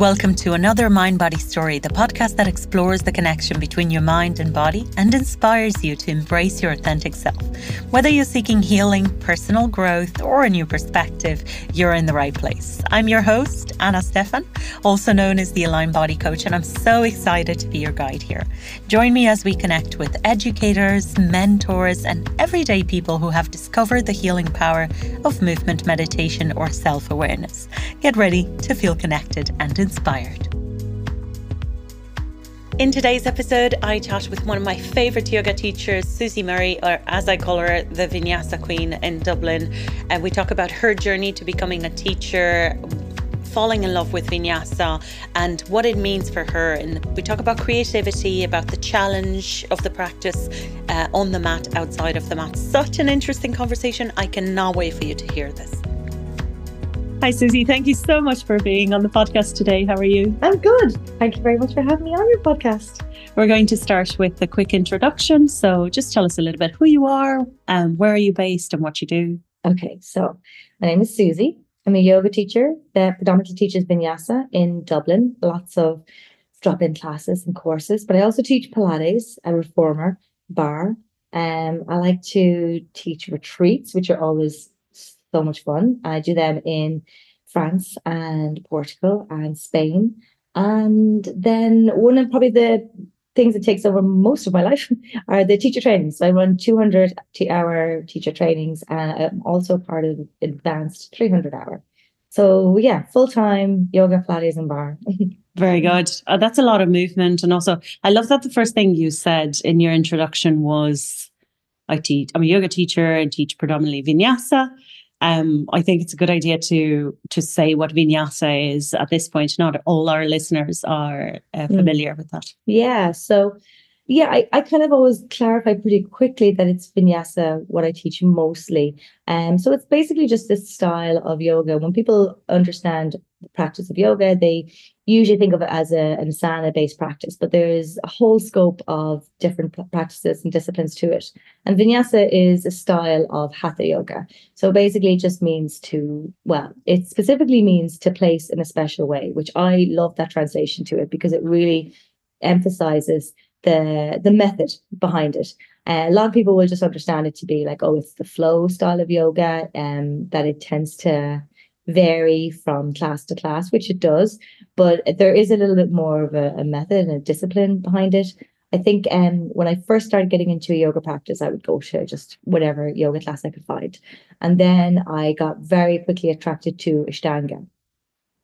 Welcome to another Mind Body Story, the podcast that explores the connection between your mind and body and inspires you to embrace your authentic self. Whether you're seeking healing, personal growth, or a new perspective, you're in the right place. I'm your host, Anna Stefan, also known as the Aligned Body Coach, and I'm so excited to be your guide here. Join me as we connect with educators, mentors, and everyday people who have discovered the healing power of movement, meditation, or self awareness. Get ready to feel connected and inspired inspired. In today's episode, I chat with one of my favourite yoga teachers, Susie Murray, or as I call her, the Vinyasa Queen in Dublin. And we talk about her journey to becoming a teacher, falling in love with vinyasa and what it means for her. And we talk about creativity, about the challenge of the practice uh, on the mat, outside of the mat. Such an interesting conversation. I cannot wait for you to hear this. Hi, Susie. Thank you so much for being on the podcast today. How are you? I'm good. Thank you very much for having me on your podcast. We're going to start with a quick introduction. So, just tell us a little bit who you are, and where are you based, and what you do. Okay, so my name is Susie. I'm a yoga teacher that predominantly teaches vinyasa in Dublin. Lots of drop-in classes and courses, but I also teach Pilates, a reformer, bar. Um, I like to teach retreats, which are always so much fun. I do them in France and Portugal and Spain. And then one of probably the things that takes over most of my life are the teacher trainings. So I run 200 hour teacher trainings and I'm also part of advanced 300 hour. So yeah, full time yoga, Pilates, and bar. Very good. Uh, that's a lot of movement. And also, I love that the first thing you said in your introduction was I teach, I'm a yoga teacher and teach predominantly vinyasa. Um, I think it's a good idea to to say what vinyasa is at this point. Not all our listeners are uh, mm. familiar mm. with that. Yeah. So, yeah, I, I kind of always clarify pretty quickly that it's vinyasa what I teach mostly. Um, so it's basically just this style of yoga. When people understand the practice of yoga, they usually think of it as a, an asana based practice, but there's a whole scope of different practices and disciplines to it. And vinyasa is a style of hatha yoga. So basically, it just means to, well, it specifically means to place in a special way, which I love that translation to it because it really emphasizes the the method behind it. Uh, a lot of people will just understand it to be like, oh, it's the flow style of yoga, and um, that it tends to vary from class to class, which it does, but there is a little bit more of a, a method and a discipline behind it. I think um, when I first started getting into yoga practice, I would go to just whatever yoga class I could find. And then I got very quickly attracted to Ashtanga,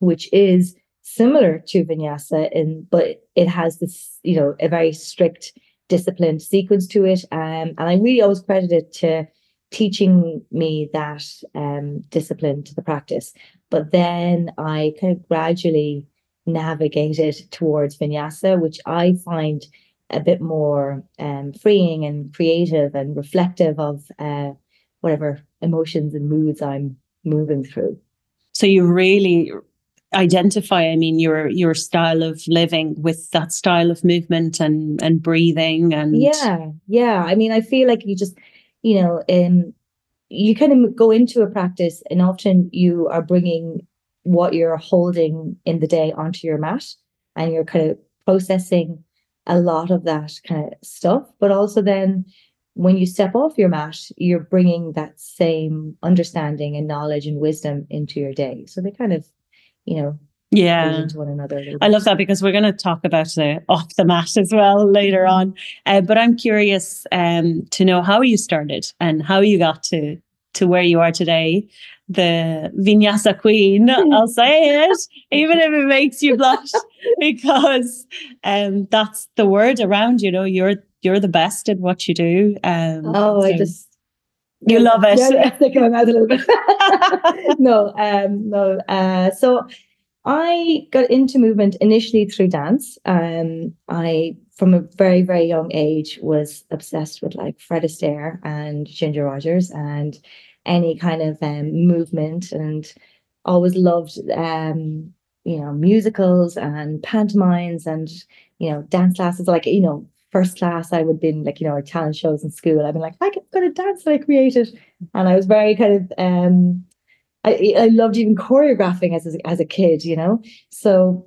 which is similar to vinyasa, in, but it has this, you know, a very strict disciplined sequence to it. Um, and I really always credit it to teaching me that um, discipline to the practice. But then I kind of gradually navigated towards vinyasa, which I find a bit more um, freeing and creative and reflective of uh, whatever emotions and moods I'm moving through. So you really identify i mean your your style of living with that style of movement and and breathing and yeah yeah i mean i feel like you just you know, um, you kind of go into a practice and often you are bringing what you're holding in the day onto your mat and you're kind of processing a lot of that kind of stuff. But also then when you step off your mat, you're bringing that same understanding and knowledge and wisdom into your day. So they kind of, you know, yeah one another i love that because we're going to talk about the off the mat as well later mm-hmm. on uh, but i'm curious um, to know how you started and how you got to to where you are today the vinyasa queen i'll say it even if it makes you blush because um, that's the word around you know you're you're the best at what you do um, oh so. i just you love it. Yeah, yeah, sticking my mouth a little bit. no, um, no. Uh, so I got into movement initially through dance. Um, I, from a very, very young age, was obsessed with like Fred Astaire and Ginger Rogers and any kind of um, movement and always loved, um, you know, musicals and pantomimes and, you know, dance classes. Like, you know, first class, I would been like, you know, our talent shows in school. I've been like, I could go to dance I created. And I was very kind of, um, I, I loved even choreographing as a, as a kid, you know. So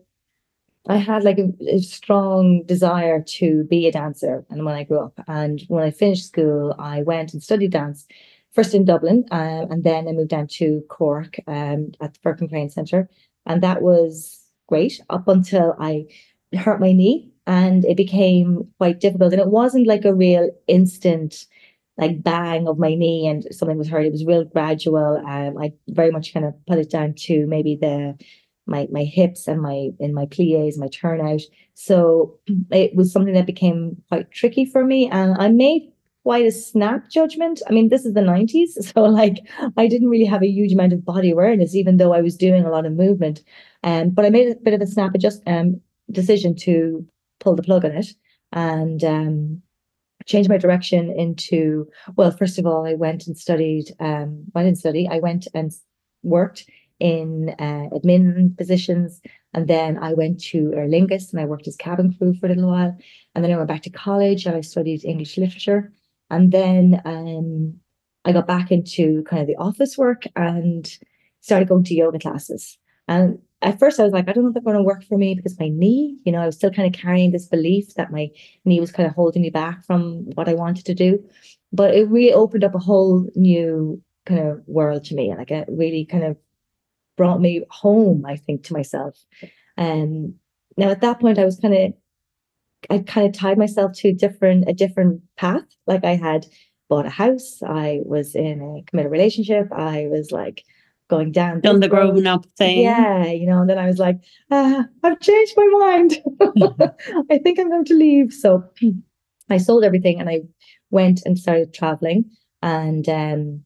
I had like a, a, strong desire to be a dancer. And when I grew up, and when I finished school, I went and studied dance first in Dublin, um, and then I moved down to Cork um, at the Firkin Crane Centre. And that was great up until I hurt my knee and it became quite difficult. And it wasn't like a real instant like bang of my knee and something was hurt. It was real gradual. Um, I very much kind of put it down to maybe the my my hips and my in my plies, my turnout. So it was something that became quite tricky for me. And I made quite a snap judgment. I mean, this is the 90s. So like I didn't really have a huge amount of body awareness, even though I was doing a lot of movement. Um, but I made a bit of a snap adjust um decision to pull the plug on it and um changed my direction into well first of all i went and studied um well, i study i went and worked in uh, admin positions and then i went to Aer Lingus and i worked as cabin crew for a little while and then i went back to college and i studied english literature and then um i got back into kind of the office work and started going to yoga classes. And at first I was like, I don't know if they're going to work for me because my knee, you know, I was still kind of carrying this belief that my knee was kind of holding me back from what I wanted to do. But it really opened up a whole new kind of world to me. Like it really kind of brought me home, I think, to myself. And um, now at that point I was kind of I kind of tied myself to different a different path. Like I had bought a house, I was in a committed relationship, I was like going down. Done the growing up thing. Yeah, you know, and then I was like, uh, I've changed my mind. I think I'm going to leave. So I sold everything and I went and started traveling. And um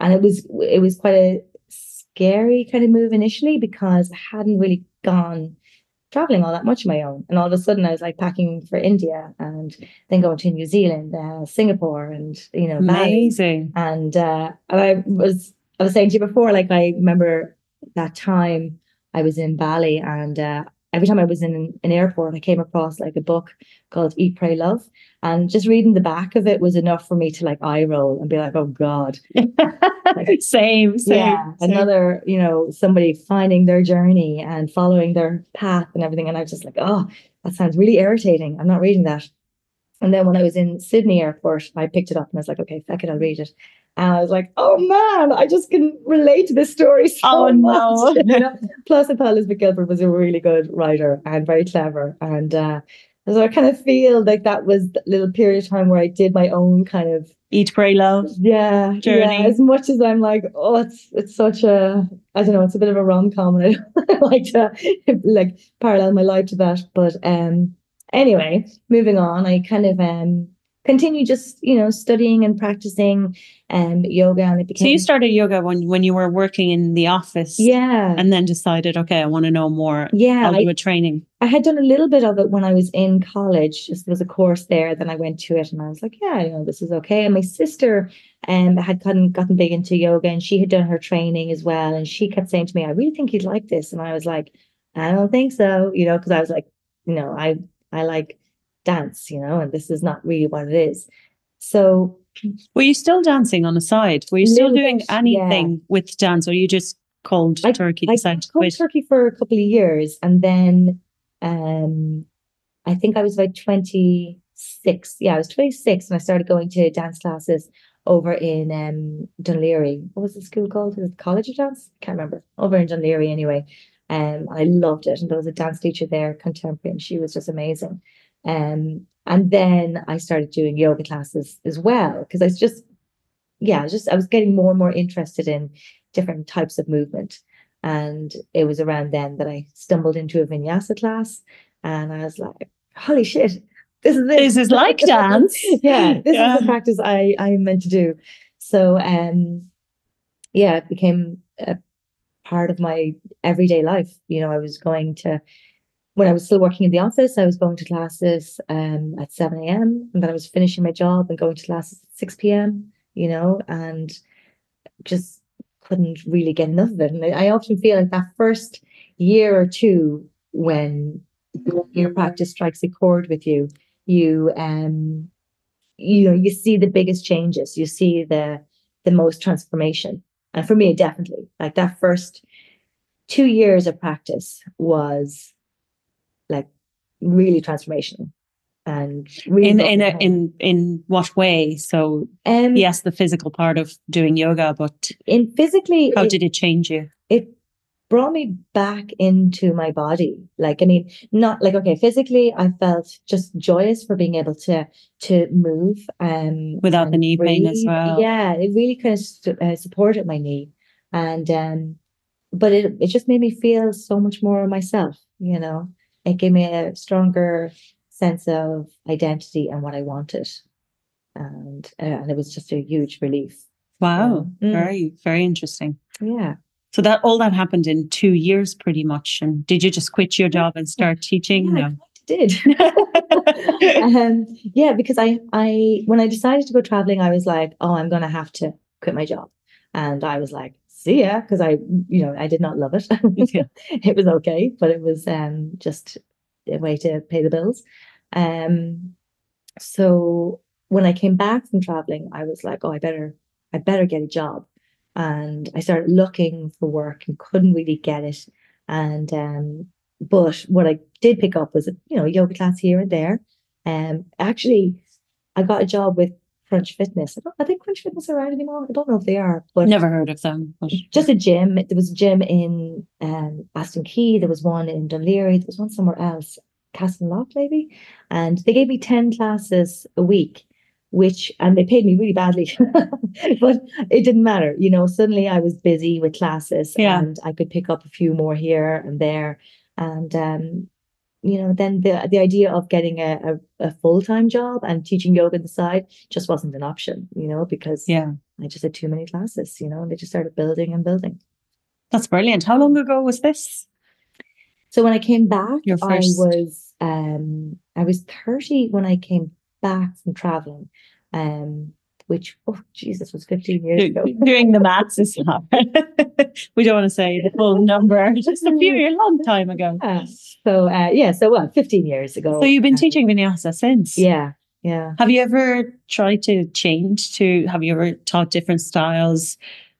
and it was it was quite a scary kind of move initially because I hadn't really gone traveling all that much on my own. And all of a sudden I was like packing for India and then going to New Zealand, uh, Singapore and you know, amazing. Bali. And uh and I was I was saying to you before, like I remember that time I was in Bali and uh, every time I was in an airport, I came across like a book called Eat, Pray, Love. And just reading the back of it was enough for me to like eye roll and be like, oh God. like, same, same. Yeah. Same. Another, you know, somebody finding their journey and following their path and everything. And I was just like, oh, that sounds really irritating. I'm not reading that. And then when I was in Sydney airport, I picked it up and I was like, okay, fuck it, I'll read it. And I was like, oh man, I just can relate to this story so oh, much. No. you know? Plus, I thought Elizabeth Gilbert was a really good writer and very clever. And uh, so I kind of feel like that was the little period of time where I did my own kind of eat, pray, love. Yeah, journey. Yeah, as much as I'm like, oh, it's it's such a I don't know, it's a bit of a rom com, and I like to like parallel my life to that. But um, anyway, moving on, I kind of um continue just you know studying and practicing um yoga and it became so you started yoga when when you were working in the office yeah. and then decided okay i want to know more. Yeah i'll do a training. I had done a little bit of it when i was in college. Just there was a course there then i went to it and i was like yeah you know this is okay. And my sister um had gotten gotten big into yoga and she had done her training as well. And she kept saying to me i really think you'd like this. And i was like i don't think so you know because i was like you know i i like dance, you know, and this is not really what it is. So were you still dancing on the side? Were you still doing anything yeah. with dance or you just cold I, turkey I, I cold turkey for a couple of years and then um I think I was about 26. Yeah, I was 26 and I started going to dance classes over in um Laoghaire. What was the school called? Was it College of Dance? Can't remember. Over in Laoghaire anyway. Um, I loved it. And there was a dance teacher there, contemporary, and she was just amazing. Um, and then I started doing yoga classes as well because I was just, yeah, just I was getting more and more interested in different types of movement. And it was around then that I stumbled into a vinyasa class, and I was like, "Holy shit, this is this, this is like dance." yeah, this yeah. is the practice I I am meant to do. So, um, yeah, it became a part of my everyday life. You know, I was going to when I was still working in the office, I was going to classes um, at 7 a.m. and then I was finishing my job and going to classes at 6 p.m., you know, and just couldn't really get enough of it. And I often feel like that first year or two when your practice strikes a chord with you, you um you know, you see the biggest changes, you see the the most transformation. And for me, definitely, like that first two years of practice was like really transformational and really in in a, in in what way? So um, yes, the physical part of doing yoga, but in physically how it, did it change you? it brought me back into my body. Like i mean not like okay physically i felt just joyous for being able to to move um Without the knee pain as well. yeah it really kind of uh, supported my knee. And um but it it just made me feel so much more myself you know? It gave me a stronger sense of identity and what i wanted. And uh, and it was just a huge relief. Wow, Mm. very very interesting. yeah So that all that happened in two years, pretty much. And did you just quit your job and start teaching? Yeah, No. did um yeah because i i when i decided to go traveling i was like oh i'm gonna have to quit my job and i was like see ya because i you know i did not love it it was okay but it was um just a way to pay the bills um so when i came back from traveling i was like oh i better i better get a job and i started looking for work and couldn't really get it and um but what I did pick up was you know yoga class here and there. Um, actually, I got a job with Crunch Fitness. I don't, are they Crunch Fitness are around anymore? I don't know if they are, but Never heard of them. But just a gym. There was a gym in um Aston Quay. There was one in Dun Laoghaire. There was one somewhere else, Castleknock maybe. And they gave me ten classes a week, which and they paid me really badly, but it didn't matter. You know, suddenly I was busy with classes, Yeah. and I could pick up a few more here and there, and um. You know, then the the idea of getting a, a, a full time job and teaching yoga on the side just wasn't an option. You know, because yeah, I just had too many classes, you know, and they just started building and building. that's brilliant. How long ago was this? So when I came back, Your I was um I was 30 when I came back from traveling. Um which oh Jesus was 15 years ago. Doing the maths is not. we don't want to say the full number. Just a few, a long time ago. So uh yeah, so what 15 years ago. So you've been um, teaching vinyasa since. Yeah, yeah. Have you ever tried to change to? Have you ever taught different styles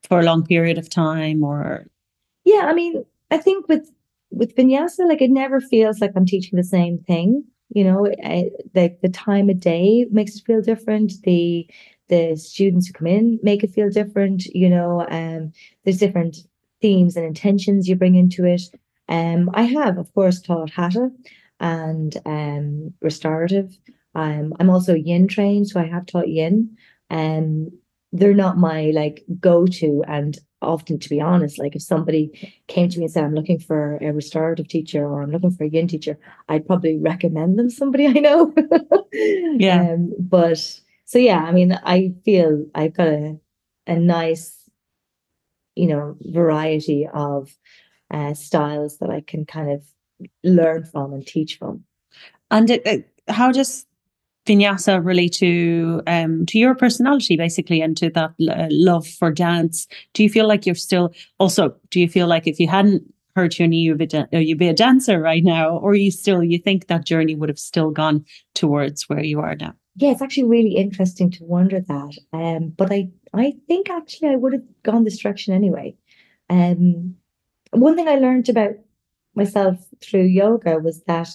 for a long period of time, or Yeah, I mean, I think with with vinyasa, like it never feels like I'm teaching the same thing. You know, the the time of day makes it feel different. The the students who come in make it feel different. You know, um, there's different themes and intentions you bring into it. Um, I have, of course, taught hatha and um restorative. Um, I'm also yin trained, so I have taught yin. Um, they're not my like go-to. And often to be honest like if somebody came to me and said i'm looking for a restorative teacher or i'm looking for a yin teacher i'd probably recommend them somebody i know. Yeah. um, but so yeah i mean i feel i've got a a nice you know variety of uh, styles that i can kind of learn from and teach from. And it, it- how does vinyasa relate to um to your personality basically and to that uh, love for dance? Do you feel like you're still also? Do you feel like if you hadn't hurt your knee, you'd be, da- uh, you'd be a dancer right now, or you still you think that journey would have still gone towards where you are now? yeah it's actually really interesting to wonder that um but i i think actually i would have gone this direction anyway um one thing i learned about myself through yoga was that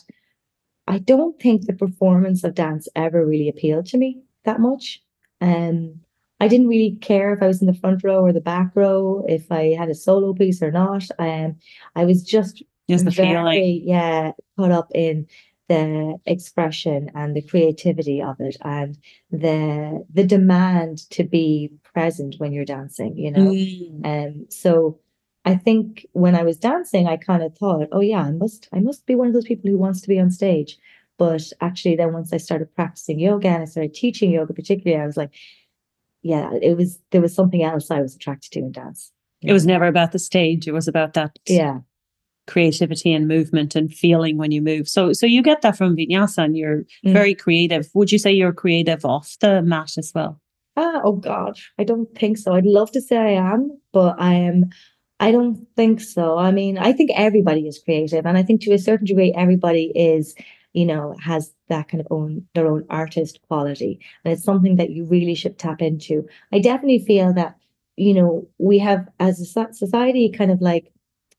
i don't think the performance of dance ever really appealed to me that much um i didn't really care if i was in the front row or the back row if i had a solo piece or not um i was just Just the feeling. yeah, caught up in the expression and the creativity of it and the the demand to be present when you're dancing, you know. Mm. Um so I think when I was dancing, I kind of thought, oh yeah, I must I must be one of those people who wants to be on stage. But actually then once I started practicing yoga and I started teaching yoga particularly, I was like, yeah, it was there was something else I was attracted to in dance. It was never about the stage. It was about that Yeah. creativity and movement and feeling when you move. So so you get that from vinyasa and you're Mm. very creative. Would you say you're creative off the mat as well? Ah, oh God, I don't think so. I'd love to say I am, but I am. I don't think so. I mean, I think everybody is creative, and I think to a certain degree, everybody is, you know, has that kind of own their own artist quality, and it's something that you really should tap into. I definitely feel that, you know, we have as a society kind of like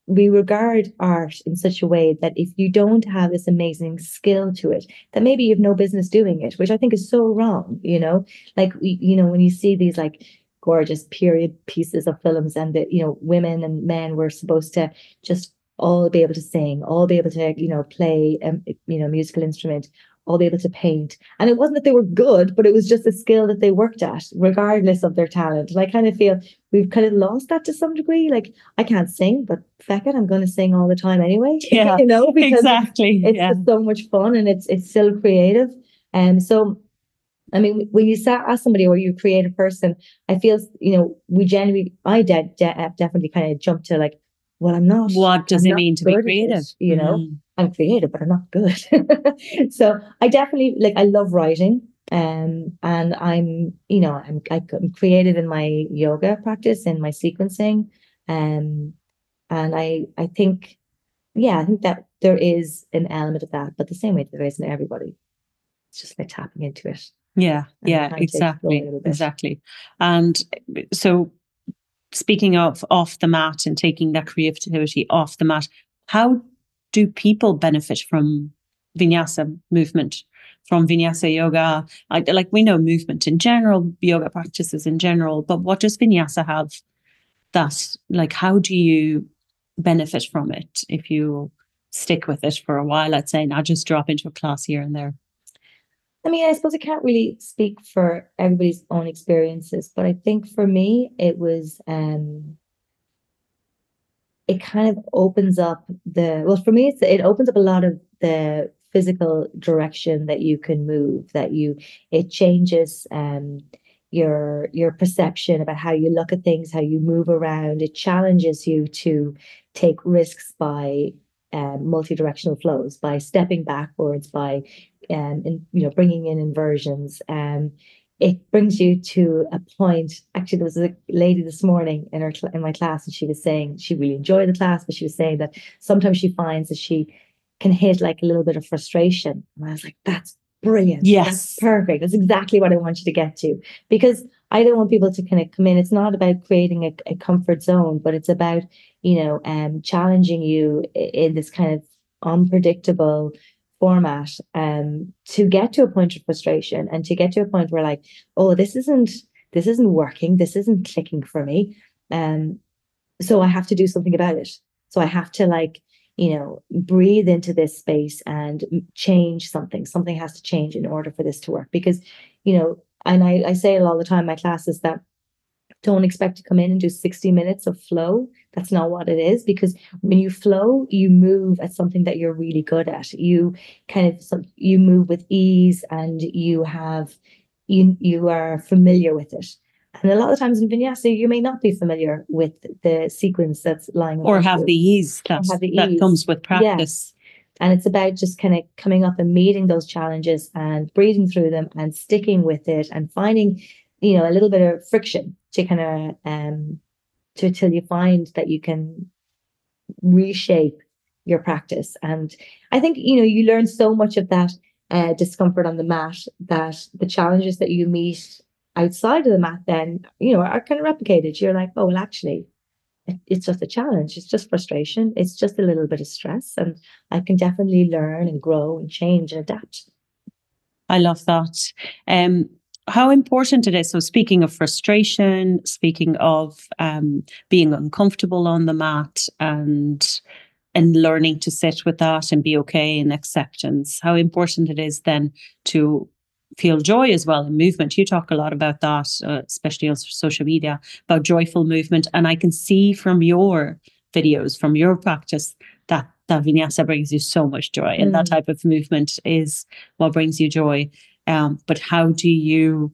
we regard art in such a way that if you don't have this amazing skill to it, that maybe you have no business doing it, which I think is so wrong. You know, like you know when you see these like gorgeous period pieces of films and that you know women and men were supposed to just all be able to sing, all be able to you know play um, you know musical instrument, all be able to paint. And it wasn't that they were good, but it was just a skill that they worked at, regardless of their talent. And I kind of feel we've kind of lost that to some degree. Like I can't sing, but feck it, I'm going to sing all the time anyway. Yeah, you know, because exactly. It's, yeah. just so much fun and it's it's still creative. And um, so I mean, when you ask somebody or you create a creative person, I feel, you know, we generally, I de- de- definitely kind of jump to like, well, I'm not. What does I'm it mean to be creative? It, you know, mm. I'm creative, but I'm not good. so I definitely like, I love writing. Um, and I'm, you know, I'm, I'm creative in my yoga practice and my sequencing. Um, and I, I think, yeah, I think that there is an element of that, but the same way there is in everybody. It's just like tapping into it. Yeah, yeah, exactly, exactly. And so, speaking of off the mat and taking that creativity off the mat, how do people benefit from vinyasa movement? From vinyasa yoga, like, like we know movement in general, yoga practices in general, but what does vinyasa have that, like, how do you benefit from it if you stick with it for a while, let's say, not just drop into a class here and there? I mean, I suppose I can't really speak for everybody's own experiences, but I think for me, it was, um, it kind of opens up the, well, for me, it opens up a lot of the physical direction that you can move, that you, it changes, um, your your perception about how you look at things how you move around. It challenges you to take risks by um, multi-directional flows by stepping backwards by um, in, you know bringing in inversions. Um, it brings you to a point actually there was a lady this morning in her in my class and she was saying she really enjoyed the class but she was saying that sometimes she finds that she can hit like a little bit of frustration. And i was like that's brilliant. Yes. that's perfect. That's exactly what i want you to get to. Because I don't want people to kind of come in. It's not about creating a, a comfort zone, but it's about, you know, um, challenging you in this kind of unpredictable format um, to get to a point of frustration and to get to a point where like, oh, this isn't this isn't working, this isn't clicking for me. Um, so I have to do something about it. So I have to like, you know, breathe into this space and change something. Something has to change in order for this to work because, you know, and I, I say it all the time in my classes that don't expect to come in and do 60 minutes of flow. That's not what it is because when you flow, you move at something that you're really good at. You kind of you move with ease and you have you you are familiar with it. And a lot of times in vinyasa, you may not be familiar with the sequence that's lying. Or have the ease that, have the ease. comes with practice. And it's about just kind of coming up and meeting those challenges and breathing through them and sticking with it and finding, you know, a little bit of friction of um to till you find that you can reshape your practice. And I think, you know, you learn so much of that uh, discomfort on the mat that the challenges that you meet outside of the mat then, you know, are kind of replicated. You're like, oh, well, actually, it's just a challenge. It's just frustration. It's just a little bit of stress. And I can definitely learn and grow and change and adapt. I love that. Um, how important it is. So, speaking of frustration, speaking of um, being uncomfortable on the mat and and learning to sit with that and be okay in acceptance, how important it is then to feel joy as well in movement. You talk a lot about that, uh, especially on social media, about joyful movement. And I can see from your videos, from your practice, that that vinyasa brings you so much joy, and that mm. type of movement is what brings you joy. Um, but how do you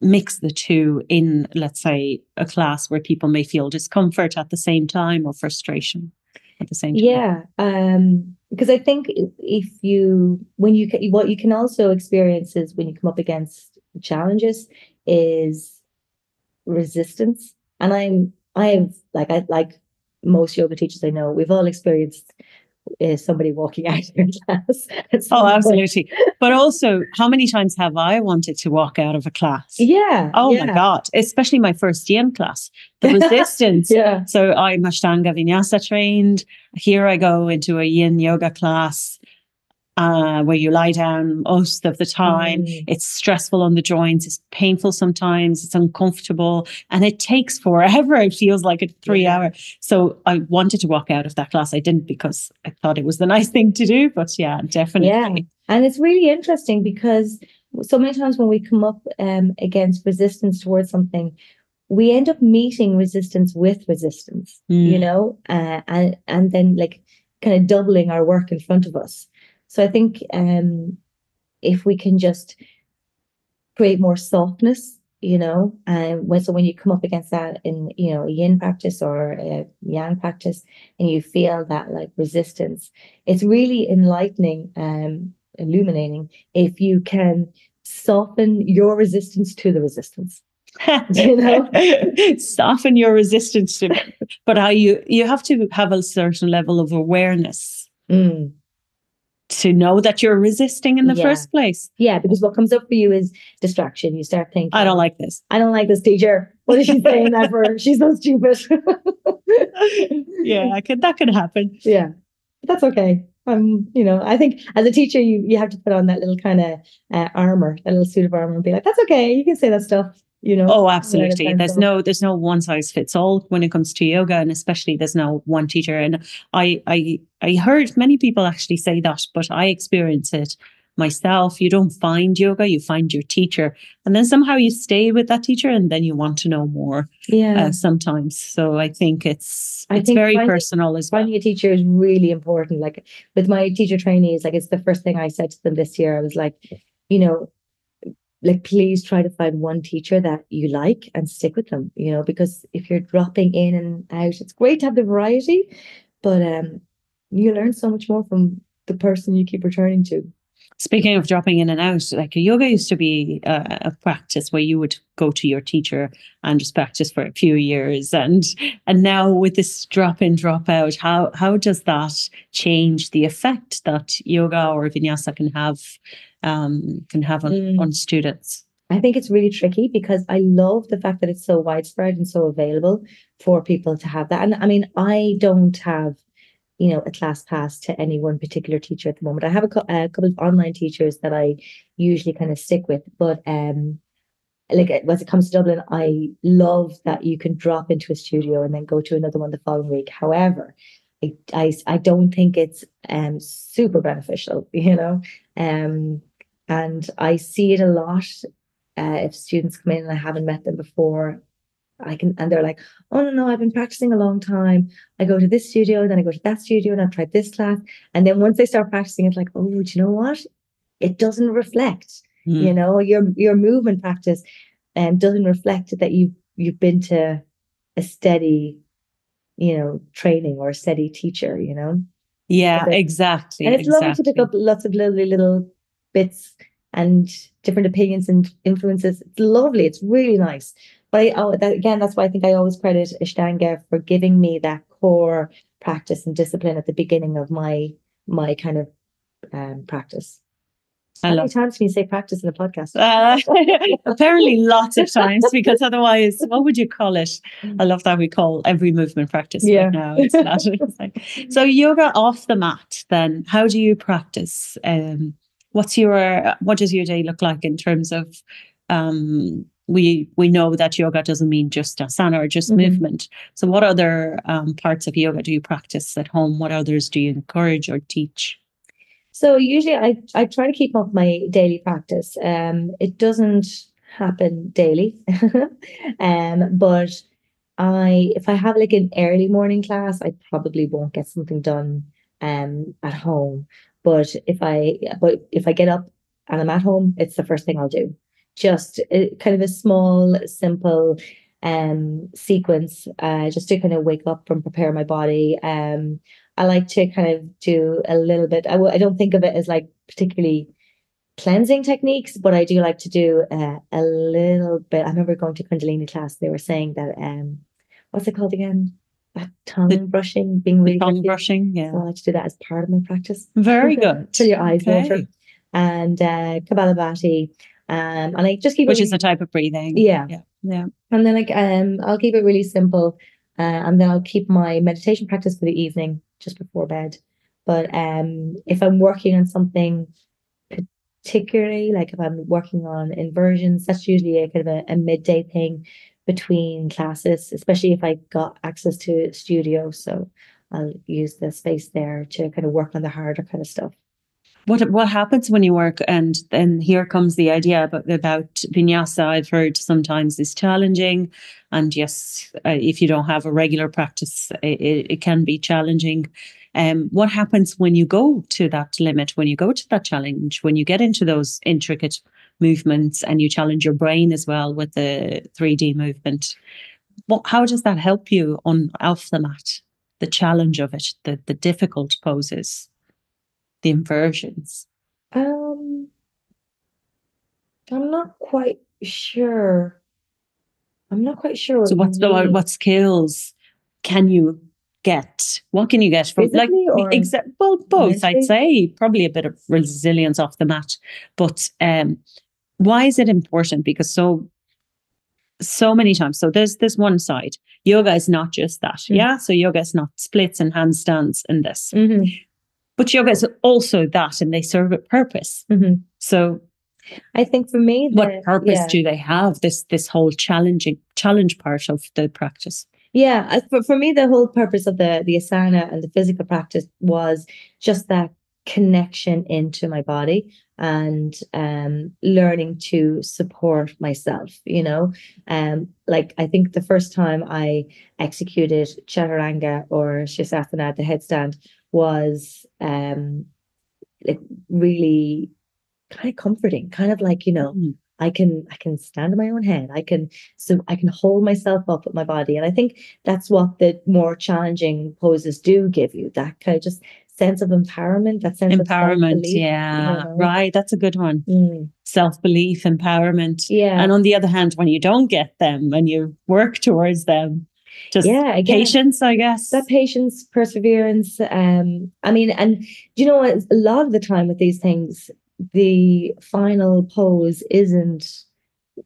mix the two in, let's say, a class where people may feel discomfort at the same time or frustration at the same time? Yeah. Um, because I think if you when you what you can also experience is when you come up against challenges is resistance, and I'm I've like I like most yoga teachers I know we've all experienced is somebody walking out of your class. Oh, point. absolutely. But also, how many times have I wanted to walk out of a class? Yeah. Oh yeah. my God. Especially my first yin class, the resistance. Yeah. So I'm Ashtanga Vinyasa trained. Here I go into a yin yoga class uh, where you lie down most of the time. Mm. It's stressful on the joints. It's painful sometimes. It's uncomfortable and it takes forever. It feels like a three Yeah. hour. So I wanted to walk out of that class. I didn't because I thought it was the nice thing to do. But yeah, definitely. Yeah. And it's really interesting because so many times when we come up um, against resistance towards something, we end up meeting resistance with resistance, you Mm. know, uh, and and then like kind of doubling our work in front of us. So I think um, if we can just create more softness, you know, and when so when you come up against that in you know a yin practice or a yang practice, and you feel that like resistance, it's really enlightening, um, illuminating if you can soften your resistance to the resistance. You know? soften your resistance to. But how you you have to have a certain level of awareness Mm. To know that you're resisting in the Yeah. first place. Yeah, because what comes up for you is distraction. You start thinking, I don't like this. I don't like this teacher. What is she saying that for? She's so stupid. yeah, I could that could happen. yeah, but that's okay. Um, you know, I think as a teacher, you you have to put on that little kind of uh, armor, that little suit of armor, and be like, "That's okay. You can say that stuff." You know. Oh, absolutely. There's no there's no one size fits all when it comes to yoga, and especially there's no one teacher. And I I I heard many people actually say that, but I experience it myself. You don't find yoga, you find your teacher, and then somehow you stay with that teacher, and then you want to know more. Yeah. uh, sometimes. So I think it's I it's think very finding- personal as well. Finding a teacher is really important. Like with my teacher trainees, like it's the first thing I said to them this year. I was like, you know, like please try to find one teacher that you like and stick with them, you know, because if you're dropping in and out, it's great to have the variety, but um you learn so much more from the person you keep returning to. Speaking of dropping in and out, like yoga used to be a, a practice where you would go to your teacher and just practice for a few years, and and now with this drop in drop out, how how does that change the effect that yoga or vinyasa can have um, can have on, Mm. on students? I think it's really tricky because I love the fact that it's so widespread and so available for people to have that. And I mean, I don't have, you know, a class pass to any one particular teacher at the moment. I have a, cou- a couple of online teachers that I usually kind of stick with, but um, like uh, when it comes to Dublin, I love that you can drop into a studio and then go to another one the following week. However, I, I, I don't think it's um super beneficial, you know. Um, and I see it a lot uh, if students come in and I haven't met them before, I can, and they're like, oh, no, no, I've been practicing a long time. I go to this studio, then I go to that studio, and I've tried this class. And then once they start practicing, it's like, oh, do you know what? It doesn't reflect, Mm. you know, your your movement practice um, doesn't reflect that you've, you've been to a steady, you know, training or a steady teacher, you know? Yeah, exactly. And it's lovely to pick up lots of lovely little bits and different opinions and influences. It's lovely. It's really nice. But I, oh, that, again, that's why I think I always credit Ashtanga for giving me that core practice and discipline at the beginning of my my kind of um, practice. I How many times can you say practice in a podcast? Uh, apparently, lots of times because otherwise, what would you call it? I love that we call every movement practice. Yeah. Right now, it's not. it's like- so yoga off the mat. Then, how do you practice? Um, what's your what does your day look like in terms of? Um, we we know that yoga doesn't mean just asana or just Mhm. movement. So, what other um, parts of yoga do you practice at home? What others do you encourage or teach? So usually I, I try to keep up my daily practice. Um, it doesn't happen daily. um, but I if I have like an early morning class, I probably won't get something done um at home. But if I but if I get up and I'm at home, it's the first thing I'll do. Just uh, kind of a small, simple um sequence, uh, just to kind of wake up and prepare my body. Um, I like to kind of do a little bit. I w- I don't think of it as like particularly cleansing techniques, but I do like to do uh, a little bit. I remember going to Kundalini class. They were saying that um, what's it called again? That tongue brushing, being really tongue brushing. So I like to do that as part of my practice. Very good. Till your eyes water. And uh, Kapalabhati Um, and I just keep Which is really- a type of breathing. yeah. Yeah. Yeah. And then like um, I'll keep it really simple, uh, and then I'll keep my meditation practice for the evening, just before bed. But um, if I'm working on something particularly, like if I'm working on inversions, that's usually a kind of a, a midday thing between classes, especially if I got access to a studio. So I'll use the space there to kind of work on the harder kind of stuff. What what happens when you work and then here comes the idea about about vinyasa I've heard sometimes is challenging and yes uh, if you don't have a regular practice it, it, it can be challenging um what happens when you go to that limit when you go to that challenge when you get into those intricate movements and you challenge your brain as well with the 3D movement what how does that help you on off the mat the challenge of it the the difficult poses the inversions Um, I'm not quite sure. I'm not quite sure. So what's the what skills can you get? What can you get from like Physically or exa- well both I'd say probably a bit of resilience off the mat. But um why is it important? Because so so many times so there's this one side yoga is not just that Mm. yeah so yoga is not splits and handstands and this Mhm, but yoga is also that and they serve a purpose mhm. so I think for me, what purpose yeah. do they have this this whole challenging challenge part of the practice Yeah, for, for me, the whole purpose of the the asana and the physical practice was just that connection into my body and um learning to support myself you know um like i think the first time i executed chaturanga or shirshasana the headstand was um like really kind of comforting kind of like you know Mm. I can I can stand on my own head. I can so I can hold myself up with my body. And I think that's what the more challenging poses do give you, that kind of just sense of empowerment, that sense of empowerment yeah know? right that's a good one Mm, self-belief empowerment yeah. and on the other hand when you don't get them and you work towards them just yeah, again, patience i guess that patience, perseverance. Um, I mean, and you know what? A lot of the time with these things, the final pose isn't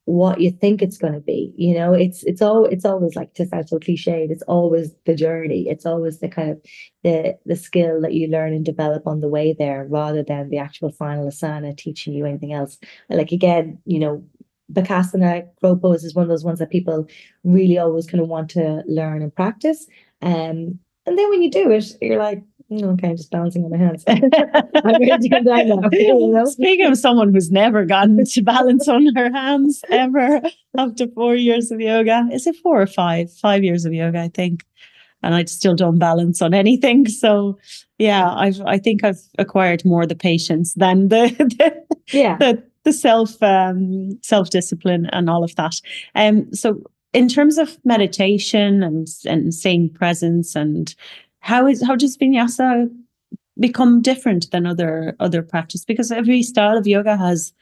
what you think it's going to be. You know, it's it's all it's always like to sound so cliched. It's always the journey. It's always the kind of the the skill that you learn and develop on the way there, rather than the actual final asana teaching you anything else. Like again, you know. Bakasana, crow pose is one of those ones that people really always kind of want to learn and practice. Um, and then when you do it, you're like, "Mm, okay, I'm just balancing on my hands. I'm ready to come down now. You know? Speaking of someone who's never gotten to balance on her hands ever after four years of yoga, is it four or five? Five years of yoga, I think. And I still don't balance on anything. So yeah, I've I think I've acquired more the patience than the the, Yeah. the, the self um, self discipline and all of that. Um, so in terms of meditation and and staying presence and how is how does vinyasa become different than other other practice? Because every style of yoga has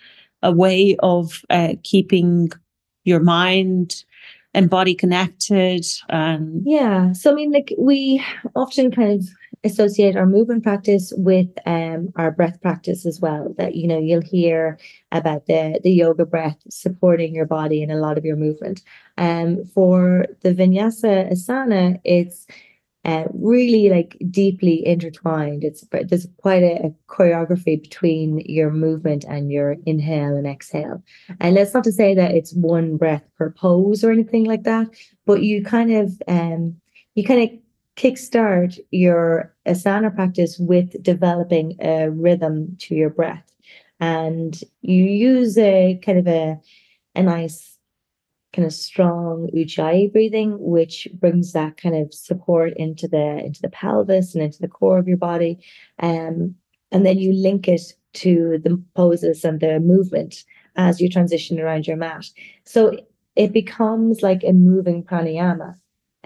a way of uh, keeping your mind and body connected and Yeah. So I mean, like we often kind of associate our movement practice with um our breath practice as well. That you know, you'll hear about the the yoga breath supporting your body in a lot of your movement. Um for the vinyasa asana, it's uh, really like deeply intertwined. It's there's quite a, a choreography between your movement and your inhale and exhale. And that's not to say that it's one breath per pose or anything like that, but you kind of um you kind of kickstart your asana practice with developing a rhythm to your breath, and you use a kind of a a nice kind of strong ujjayi breathing, which brings that kind of support into the into the pelvis and into the core of your body. Um, and then you link it to the poses and the movement as you transition around your mat. So it becomes like a moving pranayama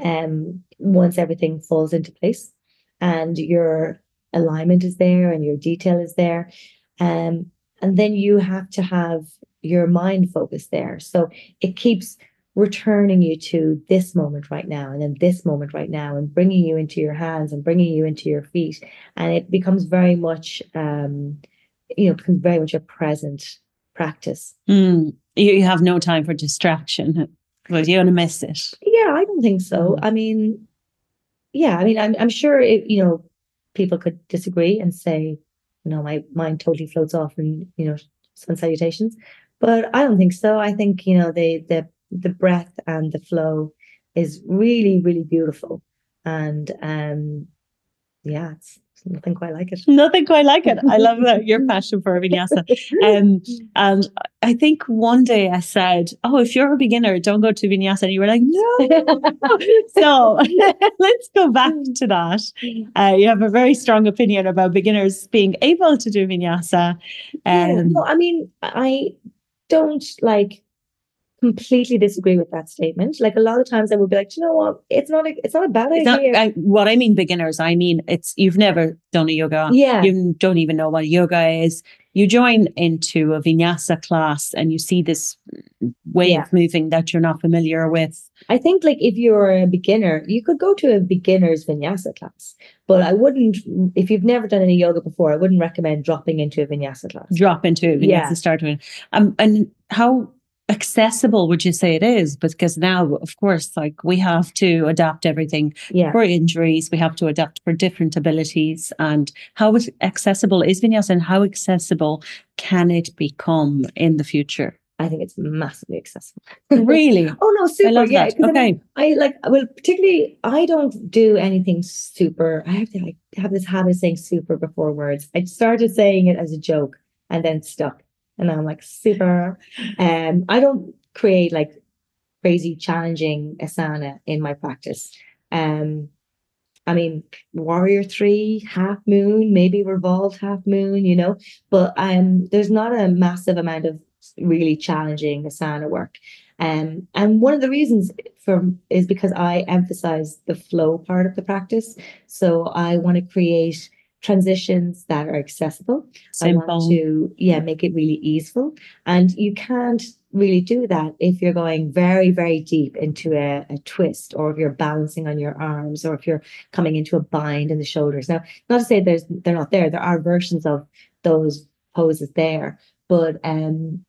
um, once everything falls into place and your alignment is there and your detail is there. Um, and then you have to have your mind focused there. So it keeps returning you to this moment right now and then this moment right now and bringing you into your hands and bringing you into your feet and it becomes very much um you know becomes very much a present practice mm. you have no time for distraction but you're gonna miss it yeah i don't think so mm. i mean yeah i mean i'm, I'm sure it, you know people could disagree and say you know my mind totally floats off and you know sun salutations but i don't think so i think you know the the the breath and the flow is really, really beautiful. And um, yeah, it's, nothing quite like it. Nothing quite like it. I love that your passion for vinyasa. Um, and I think one day I said, "Oh, if you're a beginner, don't go to vinyasa." And you were like, "No." so let's go back to that. Uh, you have a very strong opinion about beginners being able to do vinyasa. Um, yeah, no, I mean, I don't like completely disagree with that statement. Like a lot of times I would be like, you know what? It's not a, it's not a bad it's idea. Not, I, what I mean beginners, I mean it's you've never done a yoga. Yeah. You don't even know what yoga is. You join into a vinyasa class and you see this way yeah. of moving that you're not familiar with. I think like if you're a beginner, you could go to a beginner's vinyasa class. But I wouldn't if you've never done any yoga before, I wouldn't recommend dropping into a vinyasa class. Drop into a vinyasa yeah. start with. Um and how accessible would you say it is because now of course like we have to adapt everything yeah. for injuries we have to adapt for different abilities and how accessible is vinyasa and how accessible can it become in the future I think it's massively accessible. really? oh no, super. I love yeah, that. Okay. I, I, like well, particularly I don't do anything super. I have to like have this habit of saying super before words. I started saying it as a joke and then stuck and I'm like super. Um, I don't create like crazy challenging asana in my practice. Um, I mean, Warrior Three, Half Moon, maybe Revolved Half Moon, you know, but um, there's not a massive amount of really challenging asana work. Um, and one of the reasons for is because I emphasize the flow part of the practice. So I want to create transitions that are accessible. Simple. I want to yeah make it really easeful, and you can't really do that if you're going very very deep into a, a twist, or if you're balancing on your arms, or if you're coming into a bind in the shoulders. Now, not to say there's they're not there. There are versions of those poses there, but um,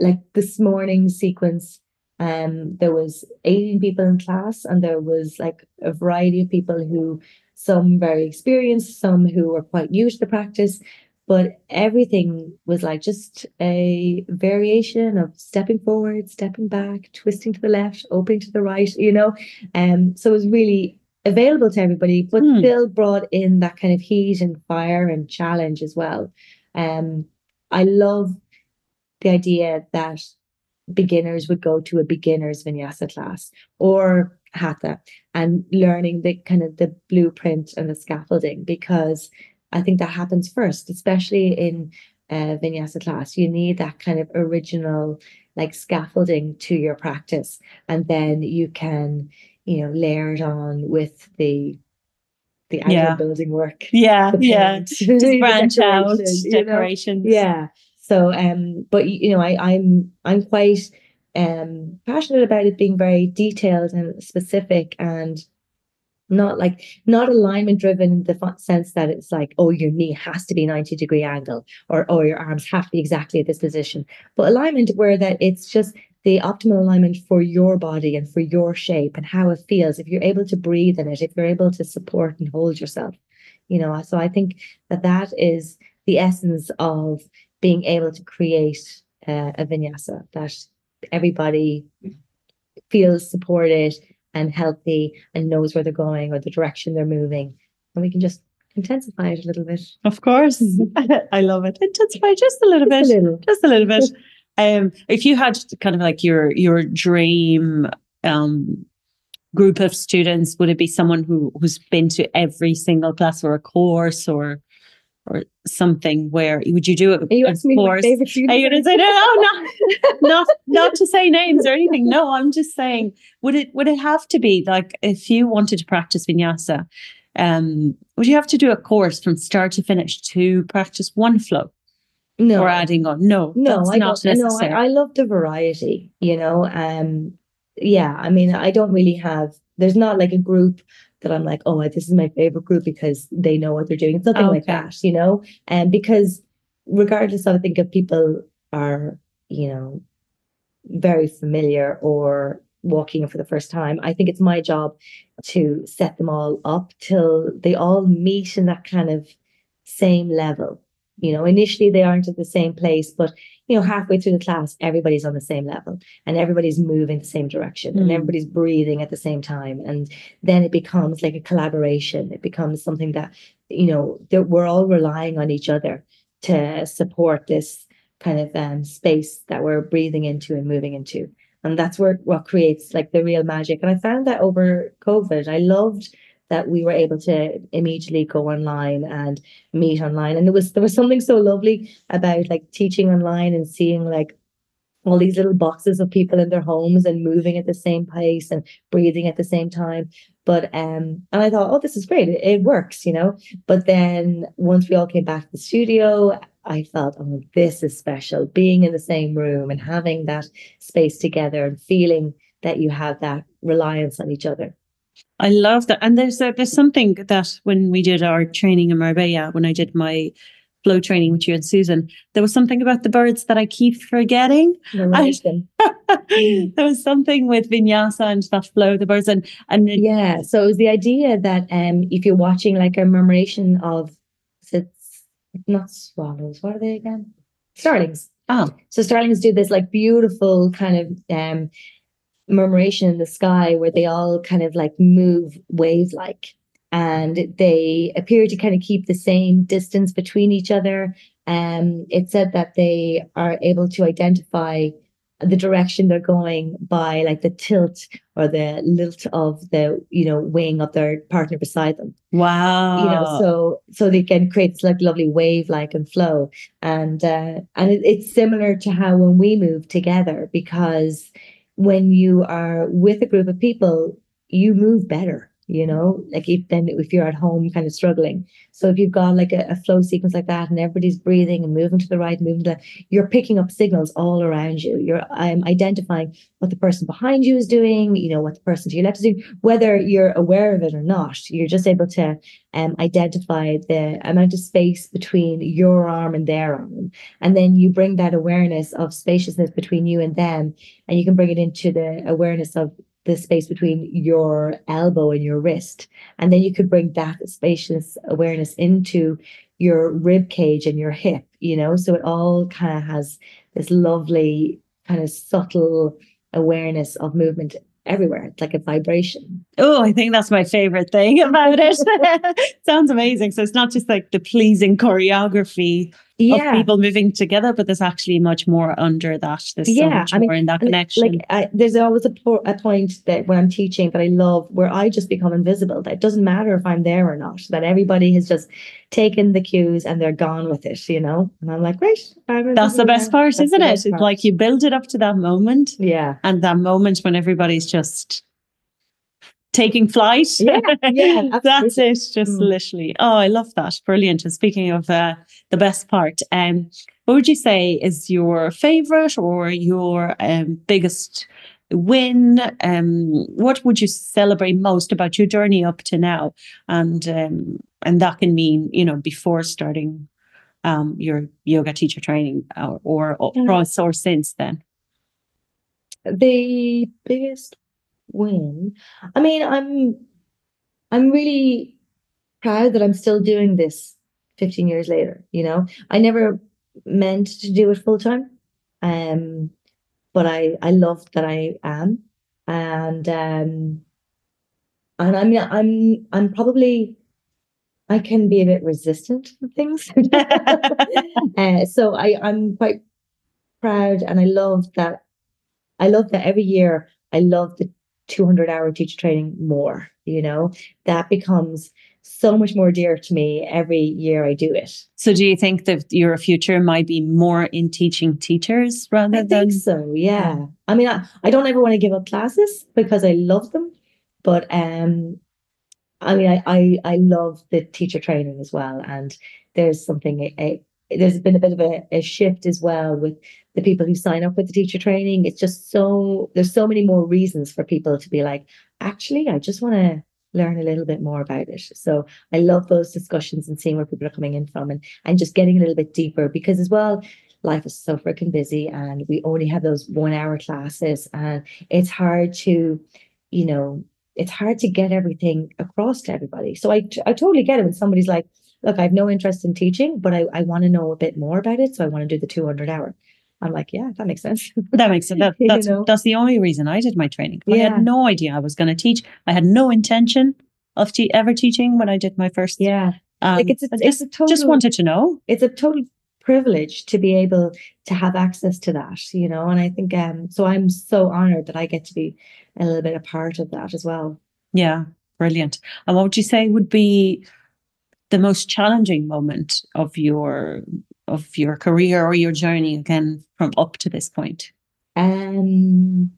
like this morning sequence um, there was 18 people in class and there was like a variety of people who some very experienced, some who were quite new to the practice. But everything was like just a variation of stepping forward, stepping back, twisting to the left, opening to the right, you know. Um, so it was really available to everybody, but mm. still brought in that kind of heat and fire and challenge as well. Um, I love the idea that beginners would go to a beginner's vinyasa class or hatha and learning the kind of the blueprint and the scaffolding because I think that happens first, especially in a vinyasa class. You need that kind of original like scaffolding to your practice, and then you can you know layer it on with the the outer yeah. building work. Yeah, yeah. Branch out decorations. Know? Yeah. So um, but you know, I I'm I'm quite um passionate about it being very detailed and specific and not like not alignment driven in the sense that it's like oh your knee has to be 90 degree angle or oh your arms have to be exactly at this position. But alignment where that it's just the optimal alignment for your body and for your shape and how it feels. If you're able to breathe in it if you're able to support and hold yourself you know so i think that that is the essence of being able to create uh, a vinyasa that everybody feels supported and healthy and knows where they're going or the direction they're moving. And we can just intensify it a little bit. Of course. I love it. Intensify just a little just bit. A little. Just a little bit. Um, if you had kind of like your your dream um group of students, would it be someone who who's been to every single class or a course or or something where would you do it? Are you asking me my favorite Are you going to say no, no, not, not, not to say names or anything? No, I'm just saying, would it would it have to be like if you wanted to practice vinyasa, um, would you have to do a course from start to finish to practice one flow? No, or adding on? No, no, I not necessary. No, I, I love the variety. You know, um, yeah, I mean, I don't really have, there's not like a group that I'm like, oh, this is my favorite group because they know what they're doing. It's nothing okay. like that, you know? And because regardless of, I think if people are, you know, very familiar or walking for the first time, I think it's my job to set them all up till they all meet in that kind of same level. You know, initially they aren't at the same place, but you know, halfway through the class, everybody's on the same level and everybody's moving the same direction mm. and everybody's breathing at the same time. And then it becomes like a collaboration. It becomes something that, you know, that we're all relying on each other to support this kind of um, space that we're breathing into and moving into. And that's where what creates like the real magic. And I found that over COVID, I loved that we were able to immediately go online and meet online. And it was there was something so lovely about like teaching online and seeing like all these little boxes of people in their homes and moving at the same pace and breathing at the same time. But um, and I thought, oh, this is great. It, it works, you know. But then once we all came back to the studio, I felt, oh, this is special. Being in the same room and having that space together and feeling that you have that reliance on each other. I love that. And there's a, there's something that when we did our training in Marbella, when I did my flow training with you and Susan, there was something about the birds that I keep forgetting. I, there was something with vinyasa and that flow, the birds and and it, yeah. So it was the idea that um if you're watching like a murmuration of it's not swallows, what are they again? Starlings. Oh. So starlings do this like beautiful kind of um murmuration in the sky where they all kind of like move wave like and they appear to kind of keep the same distance between each other. Um, it said that they are able to identify the direction they're going by like the tilt or the lilt of the you know wing of their partner beside them. Wow you know so so they can create this like lovely wave like and flow. And uh and it, it's similar to how when we move together because when you are with a group of people, you move better you know like if then if you're at home kind of struggling. So if you've got like a, a, flow sequence like that and everybody's breathing and moving to the right moving to the you're picking up signals all around you. You're um, identifying what the person behind you is doing you know what the person to your left is doing whether you're aware of it or not. You're just able to um, identify the amount of space between your arm and their arm. And then you bring that awareness of spaciousness between you and them and you can bring it into the awareness of the space between your elbow and your wrist. And then you could bring that spacious awareness into your rib cage and your hip, you know? So it all kind of has this lovely, kind of subtle awareness of movement everywhere. It's like a vibration. Oh, I think that's my favorite thing about it. Sounds amazing. So it's not just like the pleasing choreography yeah. of people moving together, but there's actually much more under that. There's yeah, so much I more mean, in that connection. Like I, there's always a, a point that when I'm teaching that I love where I just become invisible. That it doesn't matter if I'm there or not. That everybody has just taken the cues and they're gone with it, you know. And I'm like, great. That's the best part, That's isn't it? It's like you build it up to that moment. Yeah. And that moment when everybody's just taking flight. Yeah, yeah that's it. Just mm. literally. Oh, I love that. Brilliant. And speaking of uh, the best part, um, what would you say is your favorite or your um, biggest win? Um, what would you celebrate most about your journey up to now? And um, and that can mean you know before starting um, your yoga teacher training or or, or, mm. or since then. The biggest win. I mean, I'm I'm really proud that I'm still doing this 15 years later, you know. I never meant to do it full time. Um but I I love that I am and um and I mean I'm I'm probably I can be a bit resistant to things. uh, so I I'm quite proud and I love that I love that every year I love the 200 hour teacher training more, you know, that becomes so much more dear to me every year I do it. So do you think that your future might be more in teaching teachers rather I than so, yeah. I mean I, I don't ever want to give up classes because I love them, but um I mean I I, I love the teacher training as well and there's something there's been a bit of a, a shift as well with the people who sign up with the teacher training. It's just so there's so many more reasons for people to be like, actually, I just want to learn a little bit more about it. So I love those discussions and seeing where people are coming in from and and just getting a little bit deeper because as well, life is so freaking busy and we only have those one hour classes and it's hard to, you know, it's hard to get everything across to everybody. So I I totally get it when somebody's like, look, I have no interest in teaching, but I, I want to know a bit more about it. So I want to do the 200 hour. I'm like, yeah, that makes sense. That makes sense. That, that's, you know? that's the only reason I did my training. I had no idea I was going to teach. I had no intention of te- ever teaching when I did my first. Yeah. Um, like it's, a, it's just, a total, just wanted to know. It's a total privilege to be able to have access to that, you know, and I think, um, so I'm so honored that I get to be a little bit a part of that as well. Yeah. Brilliant. And what would you say would be the most challenging moment of your of your career or your journey again from up to this point? Um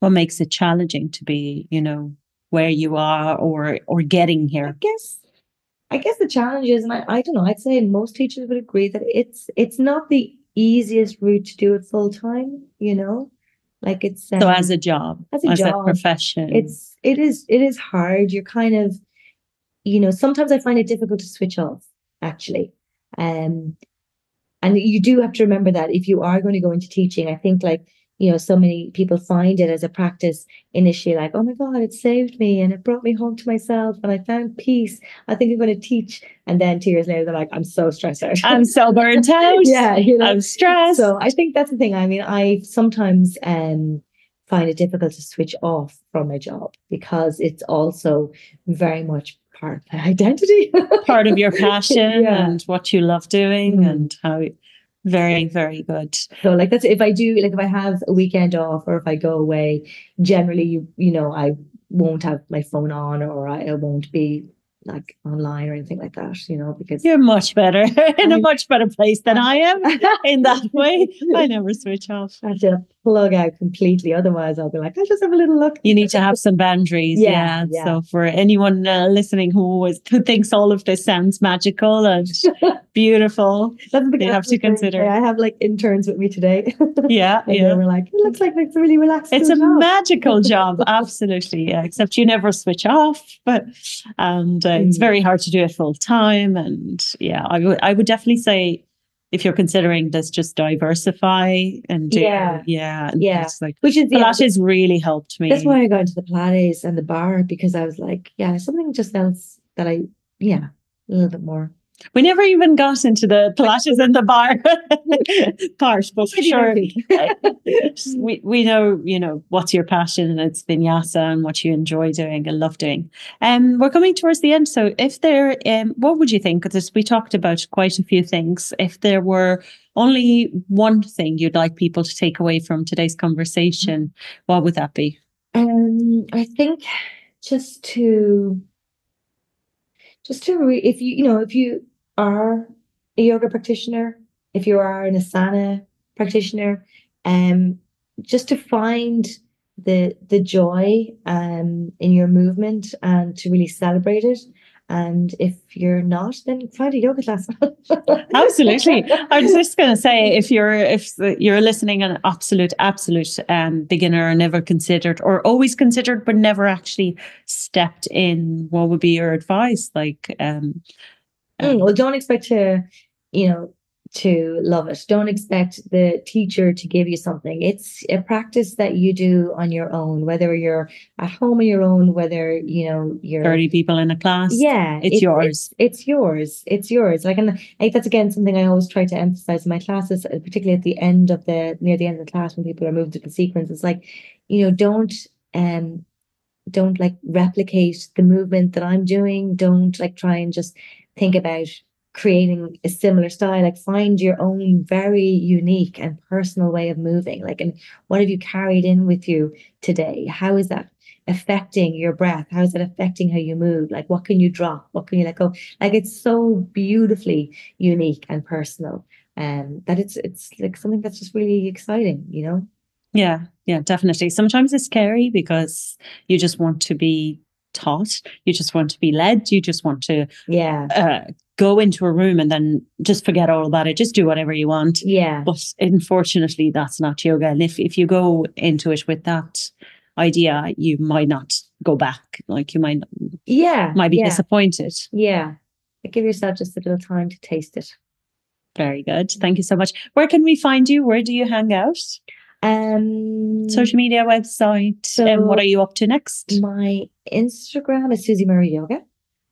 what makes it challenging to be, you know, where you are or or getting here? I guess I guess the challenge is, and I, I don't know, I'd say most teachers would agree that it's it's not the easiest route to do it full time, you know? Like it's um, so as a job, as a as job, a profession. It's it is it is hard. You're kind of, you know, sometimes I find it difficult to switch off. Actually, um, and you do have to remember that if you are going to go into teaching, I think like you know, so many people find it as a practice initially like, oh my God, it saved me and it brought me home to myself and I found peace. I think I'm going to teach. And then two years later, they're like, I'm so stressed out. I'm so burnt out. yeah. You know? I'm stressed. So I think that's the thing. I mean, I sometimes um, find it difficult to switch off from my job because it's also very much part of my identity. part of your passion yeah. and what you love doing mm. and how very, very good. So like that's if I do like if I have a weekend off or if I go away, generally you you know, I won't have my phone on or I, I won't be like online or anything like that, you know, because you're much better in a much better place than I am in that way. I never switch off. To plug out completely. Otherwise, I'll be like, I just have a little look. You need to have some boundaries. yeah, yeah. yeah. So for anyone uh, listening who always who thinks all of this sounds magical and beautiful, That's the they have to consider. I have like interns with me today. yeah, yeah. We're like, it looks like it's a really relaxed. It's a job. magical job, absolutely. Yeah, except you never switch off, but and uh, mm. it's very hard to do it full time. And yeah, I would I would definitely say if you're considering this, just diversify and do, yeah, yeah, yeah. Like, Which is Pilates yeah, really helped me. That's why I got into the Pilates and the barre because I was like, yeah, something just else that I, yeah, a little bit more we never even got into the Pilates and the barre part, but for sure, we we know you know what's your passion, and it's vinyasa and what you enjoy doing and love doing. And um, we're coming towards the end, so if there, um, what would you think? Because we talked about quite a few things. If there were only one thing you'd like people to take away from today's conversation, what would that be? Um, I think just to just to re- if you you know if you are a yoga practitioner, if you are an asana practitioner, um, just to find the the joy um in your movement and to really celebrate it. And if you're not, then find a yoga class. Absolutely. I was just going to say, if you're if you're listening, an absolute absolute um, beginner, never considered or always considered, but never actually stepped in, what would be your advice? Like, um, Mm, well, don't expect to, you know, to love it. Don't expect the teacher to give you something. It's a practice that you do on your own, whether you're at home on your own, whether you know you're 30 people in a class. Yeah. It's, yours. It's, it's, yours. It's yours. Like and I think that's again something I always try to emphasize in my classes, uh, particularly at the end of the near the end of the class when people are moved to the sequence. It's like, you know, don't um don't like replicate the movement that I'm doing. Don't like try and just think about creating a similar style like find your own very unique and personal way of moving like and what have you carried in with you today? How is that affecting your breath? How is it affecting how you move? Like what can you drop? What can you let go? Like it's so beautifully unique and personal and um, that it's it's like something that's just really exciting you know? Yeah yeah definitely. Sometimes it's scary because you just want to be taught. You just want to be led. You just want to yeah. uh, go into a room and then just forget all about it. Just do whatever you want. Yeah. But unfortunately, that's not yoga. And if, if you go into it with that idea, you might not go back. Like you might Yeah. might be yeah. disappointed. Yeah. Give yourself just a little time to taste it. Very good. Thank you so much. Where can we find you? Where do you hang out? Um Social media website. and what are you up to next? my Instagram is Susie Murray Yoga.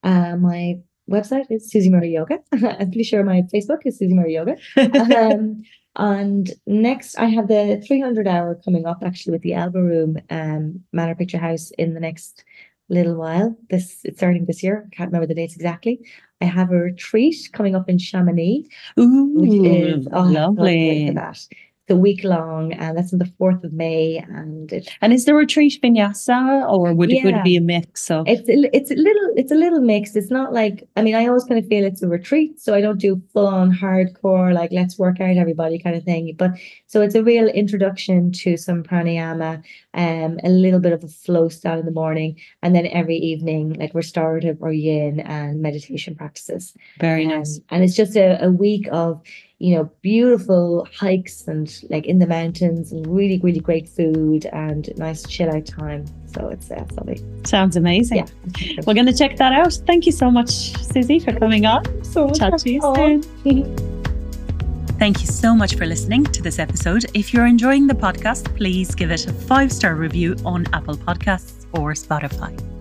Uh, my website is Susie Murray Yoga. I'm pretty sure my Facebook is Susie Murray Yoga. um, and next, I have the 300 hour coming up actually with the Alba Room um, Manor Picture House in the next little while. This it's starting this year. I can't remember the dates exactly. I have a retreat coming up in Chamonix, Ooh, which is oh, I can't wait lovely. for that. A week long, and that's on the 4th of May. And it, And is there a retreat vinyasa or would it, would it be a mix of? it's a, it's a little it's a little mixed. It's not like I mean I always kind of feel it's a retreat, so I don't do full on hardcore like let's work out everybody kind of thing. But so it's a real introduction to some pranayama, um, a little bit of a flow style in the morning, and then every evening like restorative or yin and meditation practices. Very Um, nice. and it's just a, a week of you know beautiful hikes and like in the mountains and really really great food and nice chill out time. So it's uh, lovely. Sounds amazing. Yeah. We're going to check that out. Thank you so much, Susie, for coming on. So Chat to you soon. Thank you so much for listening to this episode. If you're enjoying the podcast, please give it a five star review on Apple Podcasts or Spotify.